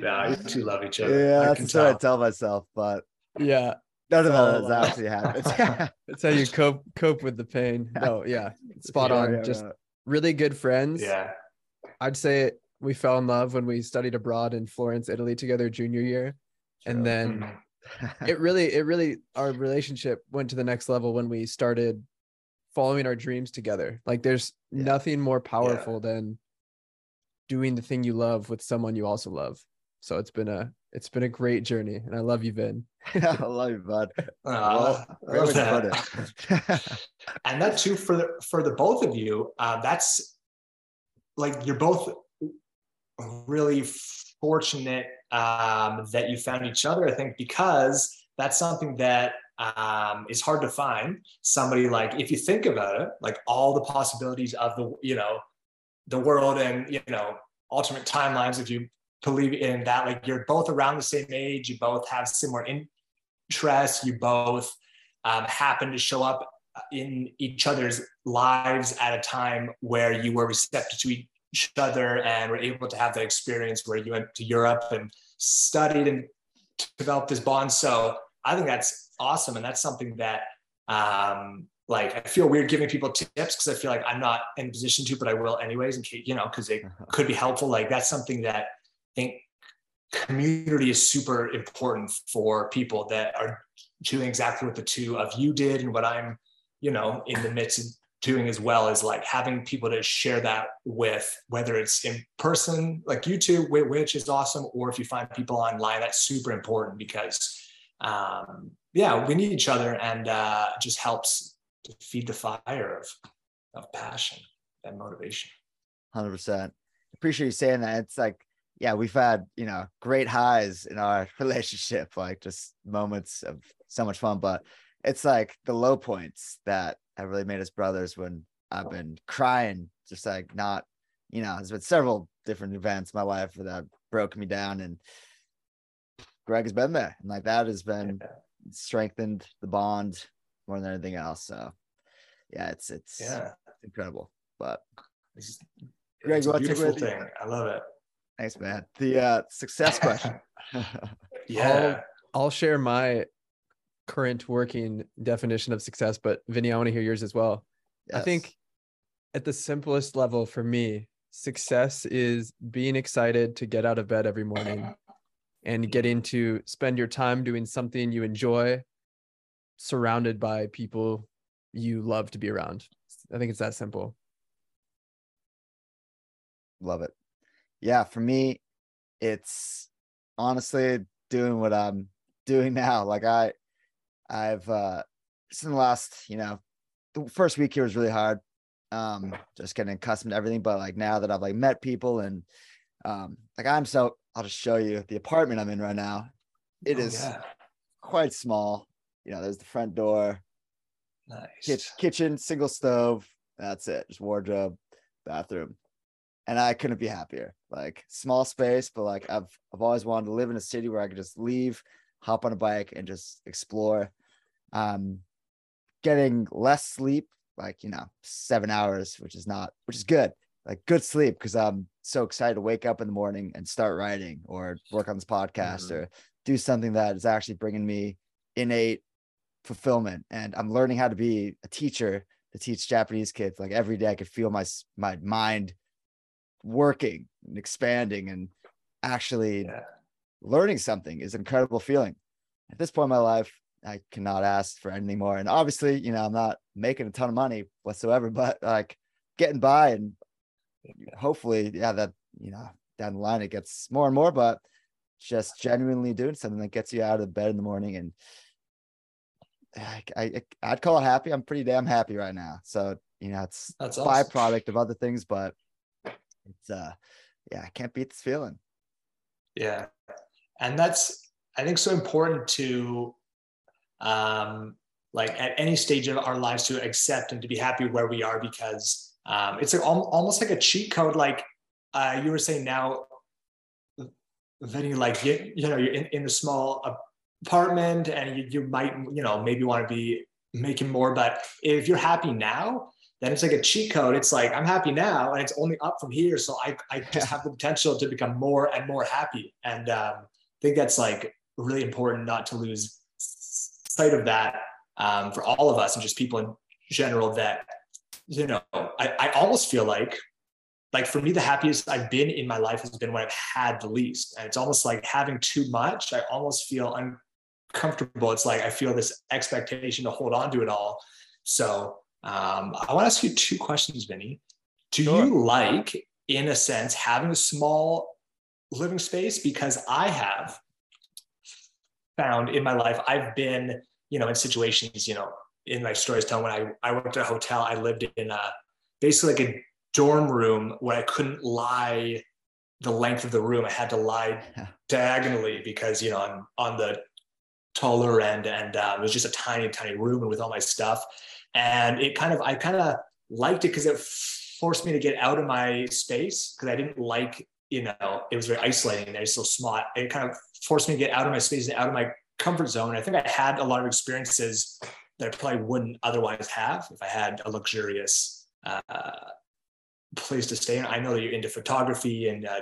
nah, you two love each other. Yeah, I that's can what I tell. tell myself, but Yeah. none of that a has lie. actually happened. That's how you cope cope with the pain. No, yeah. Spot Yeah, on. yeah, Just yeah. Really good friends. Yeah. I'd say we fell in love when we studied abroad in Florence, Italy together junior year. And True. then Mhm. it really it really our relationship went to the next level when we started following our dreams together like there's Yeah. nothing more powerful than doing the thing you love with someone you also love so it's been a it's been a great journey and i love you vin You, bud. Aw, Well, great way to love put it. and that too for the for the both of you uh, that's like you're both really fortunate um, that you found each other i think because that's something that um, is hard to find somebody like if you think about it like all the possibilities of the you know the world and you know alternate timelines if you believe in that like you're both around the same age you both have similar you both um, happen to show up in each other's lives at a time where you were receptive to each other and were able to have that experience where you went to Europe and studied and developed this bond. So I think that's awesome. And that's something that, um, like, I feel weird giving people tips because I feel like I'm not in a position to, but I will anyways, in case, you know, because it could be helpful. Like, that's something that I think community is super important for people that are doing exactly what the two of you did and what I'm, you know, in the midst of doing as well is like having people to share that with, whether it's in person, like you two, which is awesome, or if you find people online, that's super important because, um, yeah, we need each other and uh, just helps to feed the fire of, of passion and motivation. Hundred percent. Appreciate you saying that. It's like, yeah, we've had you know great highs in our relationship, like just moments of so much fun. But it's like the low points that have really made us brothers. When I've been crying, just like not, you know, there's been several different events in my life that broke me down, and Greg has been there, and like that has been strengthened the bond more than anything else. So, yeah, it's it's Yeah. incredible. But It's, Greg, it's a beautiful thing. I love it. Thanks, man. The uh, success question. Yeah. i'll share my current working definition of success but vinny i want to hear yours as well I think at the simplest level for me, success is being excited to get out of bed every morning and getting to spend your time doing something you enjoy, surrounded by people you love to be around. I think it's that simple. love it. Yeah, for me, it's honestly doing what I'm doing now. Like I, I've uh, in the last, you know, the first week here was really hard. Um, just getting accustomed to everything. But like now that I've like met people and um, like I'm so I'll just show you the apartment I'm in right now. It Oh, is yeah. quite small. You know, there's the front door, nice. kitchen, kitchen, single stove. That's it. Just wardrobe, bathroom. And I couldn't be happier. Like small space, but like I've I've always wanted to live in a city where I could just leave, hop on a bike and just explore. Um getting less sleep, like you know, seven hours, which is not which is good. Like good sleep because I'm so excited to wake up in the morning and start writing or work on this podcast Mhm. or do something that is actually bringing me innate fulfillment and i'm learning how to be a teacher to teach japanese kids like every day i could feel my my mind working and expanding and actually Yeah. learning something is an incredible feeling at this point in my life I cannot ask for anything more. And obviously, you know, I'm not making a ton of money whatsoever, but like getting by and hopefully, yeah, that you know, down the line it gets more and more, but just genuinely doing something that gets you out of bed in the morning and I, I I'd call it happy. I'm pretty damn happy right now. So you know, it's That's awesome. awesome. byproduct of other things, but it's uh yeah, I can't beat this feeling. Yeah. And that's, I think, so important to, um, like at any stage of our lives to accept and to be happy where we are because um, it's like al- almost like a cheat code. Like uh, you were saying now, Vinny, like, you, you know, you're in, in a small apartment and you, you might, you know, maybe want to be making more, but if you're happy now, then it's like a cheat code. It's like I'm happy now, and it's only up from here. So I, I just have the potential to become more and more happy. And um, I think that's like really important not to lose sight of that um, for all of us and just people in general. That you know, I, I almost feel like, like for me, the happiest I've been in my life has been when I've had the least, and it's almost like having too much. I almost feel uncomfortable. It's like I feel this expectation to hold on to it all. So um, I want to ask you two questions, Vinny. Do Sure. you like, in a sense, having a small living space? Because I have found in my life, I've been, you know, in situations, you know, in my stories telling when I, I worked at a hotel, I lived in a basically like a dorm room where I couldn't lie the length of the room. I had to lie diagonally because, you know, I'm on the taller end and um, it was just a tiny, tiny room and with all my stuff and it kind of i kind of liked it because it forced me to get out of my space because i didn't like you know it was very isolating and i was so small. It kind of forced me to get out of my space and out of my comfort zone. I think i had a lot of experiences that i probably wouldn't otherwise have if i had a luxurious uh, place to stay. In i know that you're into photography and uh,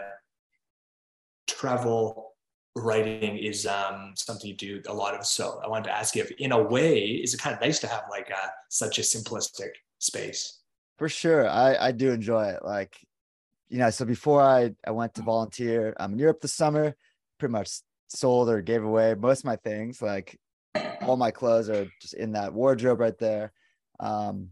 travel writing is um, something you do a lot of. So I wanted to ask you if, in a way, is it kind of nice to have like a, such a simplistic space? For sure. I, I do enjoy it. Like, you know, so before I, I went to volunteer um, in Europe this summer, pretty much sold or gave away most of my things. Like all my clothes are just in that wardrobe right there. Um,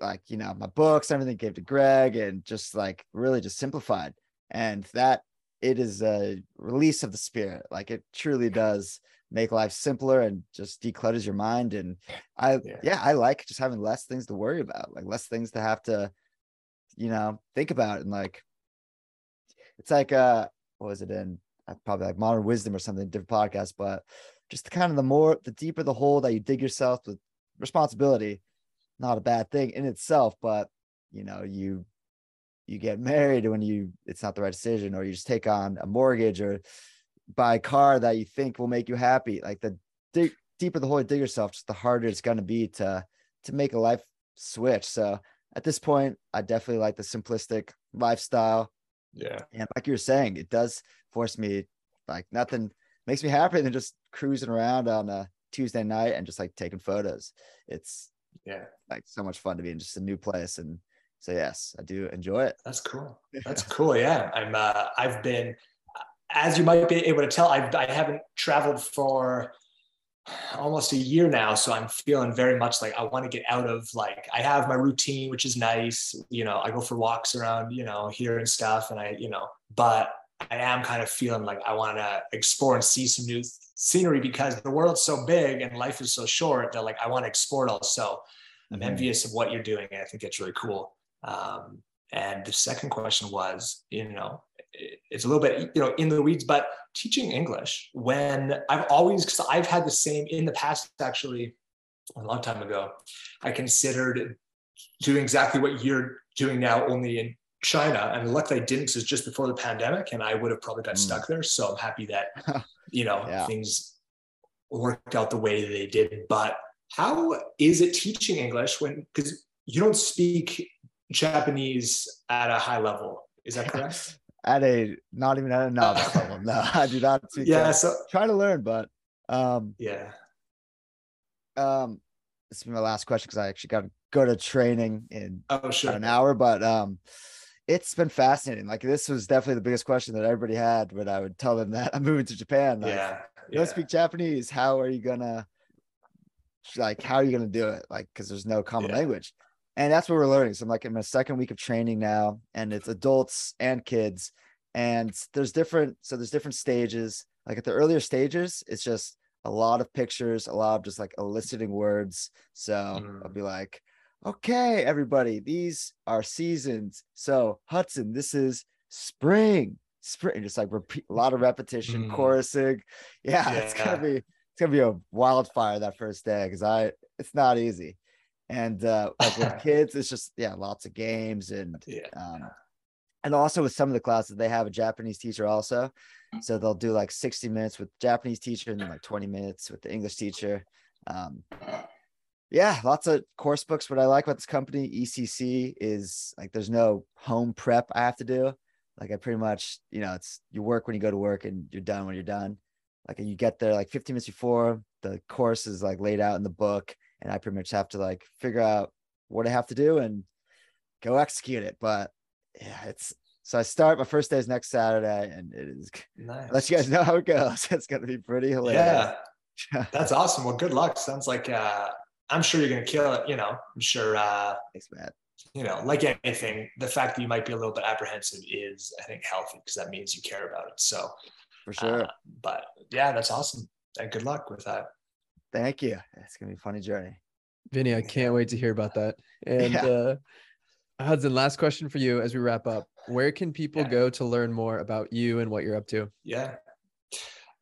like, you know, my books, everything gave to Greg and just like really just simplified. And that it is a release of the spirit. Like it truly does make life simpler and just declutters your mind. And I, Yeah. yeah, I like just having less things to worry about, like less things to have to, you know, think about. And like, it's like, uh, what was it in? Probably like modern wisdom or something, different podcast, but just the kind of the more, the deeper the hole that you dig yourself with responsibility, not a bad thing in itself, but you know, you you get married when you it's not the right decision or you just take on a mortgage or buy a car that you think will make you happy like the dig, deeper the hole you dig yourself just the harder it's going to be to to make a life switch so at this point i definitely like the simplistic lifestyle Yeah. and like you were saying it does force me like nothing makes me happier than just cruising around on a tuesday night and just like taking photos it's Yeah. like so much fun to be in just a new place and so yes i do enjoy it That's cool. That's cool. Yeah. I'm, uh, I've been, as you might be able to tell, I've, I haven't traveled for almost a year now. So I'm feeling very much like I want to get out of like, I have my routine, which is nice. You know, I go for walks around, you know, here and stuff. And I, you know, but I am kind of feeling like I want to explore and see some new scenery because the world's so big and life is so short that like I want to explore it all. So I'm Mhm. envious of what you're doing. And I think it's really cool. Um, and the second question was, you know, it's a little bit, you know, in the weeds, but teaching English when I've always, because I've had the same in the past, actually, a long time ago, I considered doing exactly what you're doing now, only in China. And luckily I didn't, 'cause it's just before the pandemic, and I would have probably got Mm. stuck there. So I'm happy that, you know, Yeah. things worked out the way they did. But how is it teaching English when, because you don't speak Japanese at a high level? Is that correct? at a not even at a novice level. No, I do not speak. yeah. Yeah, So, try to learn, but um, yeah. um, this will be my last question because I actually got to go to training in Oh, sure. an hour. But um, it's been fascinating. Like this was definitely the biggest question that everybody had when I would tell them that I'm moving to Japan. Like, Yeah. you don't speak Japanese. How are you gonna like how are you to do it like because there's no common Yeah. language and that's what we're learning. So i'm like in my second week of training now and it's adults and kids and there's different so there's different stages. Like at the earlier stages it's just a lot of pictures a lot of just like eliciting words. So i'll Mm. be like okay everybody these are seasons. So hudson this is spring. Spring just like repeat a lot of repetition Mm. chorusing. Yeah, it's gonna be it's gonna be a wildfire that first day because i it's not easy and uh like with kids it's just yeah lots of games and Yeah. um and also with some of the classes they have a japanese teacher also. So they'll do like 60 minutes with japanese teacher and then like 20 minutes with the english teacher. Um yeah lots of course books. What i like about this company ecc is like there's no home prep i have to do. Like i pretty much you know it's you work when you go to work and you're done when you're done. Like you get there like 15 minutes before the course is like laid out in the book and i pretty much have to like figure out what i have to do and go execute it but yeah it's so i start my first day is next saturday and it is Nice. I'll let you guys know how it goes it's gonna be pretty hilarious Yeah, that's awesome. Well, good luck. Sounds like uh, I'm sure you're gonna kill it. You know, I'm sure. Uh, thanks man you know, like anything, the fact that you might be a little bit apprehensive is, I think, healthy because that means you care about it. So, for sure uh, but yeah, that's awesome. And good luck with that. Thank you it's gonna be a funny journey Vinny, I can't wait to hear about that. And Yeah. uh, Hudson, last question for you as we wrap up. Where can people Yeah. go to learn more about you and what you're up to? Yeah.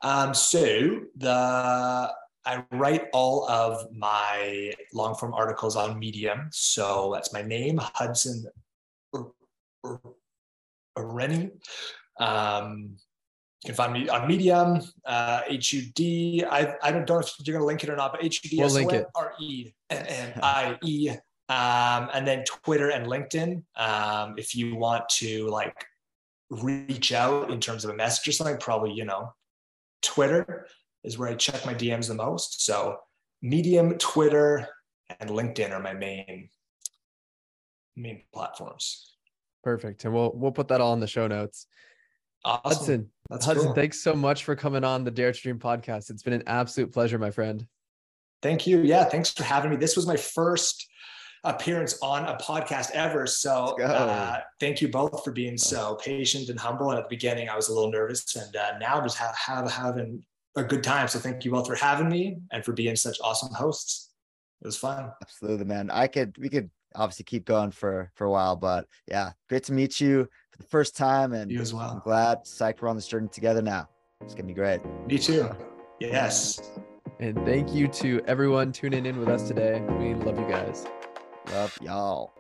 Um, so the I write all of my long form articles on Medium. So that's my name, Hudson Ur- Ur- Rennie. Um, you can find me on Medium, uh, HUD. I, I don't know if you're going to link it or not, but HUD, We'll link it. R-E and, and I-E. Um, and then Twitter and LinkedIn. Um, if you want to like reach out in terms of a message or something, probably, you know, Twitter is where I check my DMs the most. So Medium, Twitter, and LinkedIn are my main main platforms. Perfect. And we'll we'll put that all in the show notes. Awesome. Hudson, That's Hudson, cool. thanks so much for coming on the Dare to Dream podcast. It's been an absolute pleasure, my friend. Thank you. Yeah, thanks for having me. This was my first appearance on a podcast ever. So uh, thank you both for being so patient and humble. And at the beginning, I was a little nervous, and uh, now I'm just ha- have, having a good time. So thank you both for having me and for being such awesome hosts. It was fun. absolutely man i could we could obviously keep going for for a while but yeah great to meet you for the first time and You as well. i'm well. glad psyched we're on this journey together now it's gonna be great Me too. Yes. And thank you to everyone tuning in with us today. We love you guys. love y'all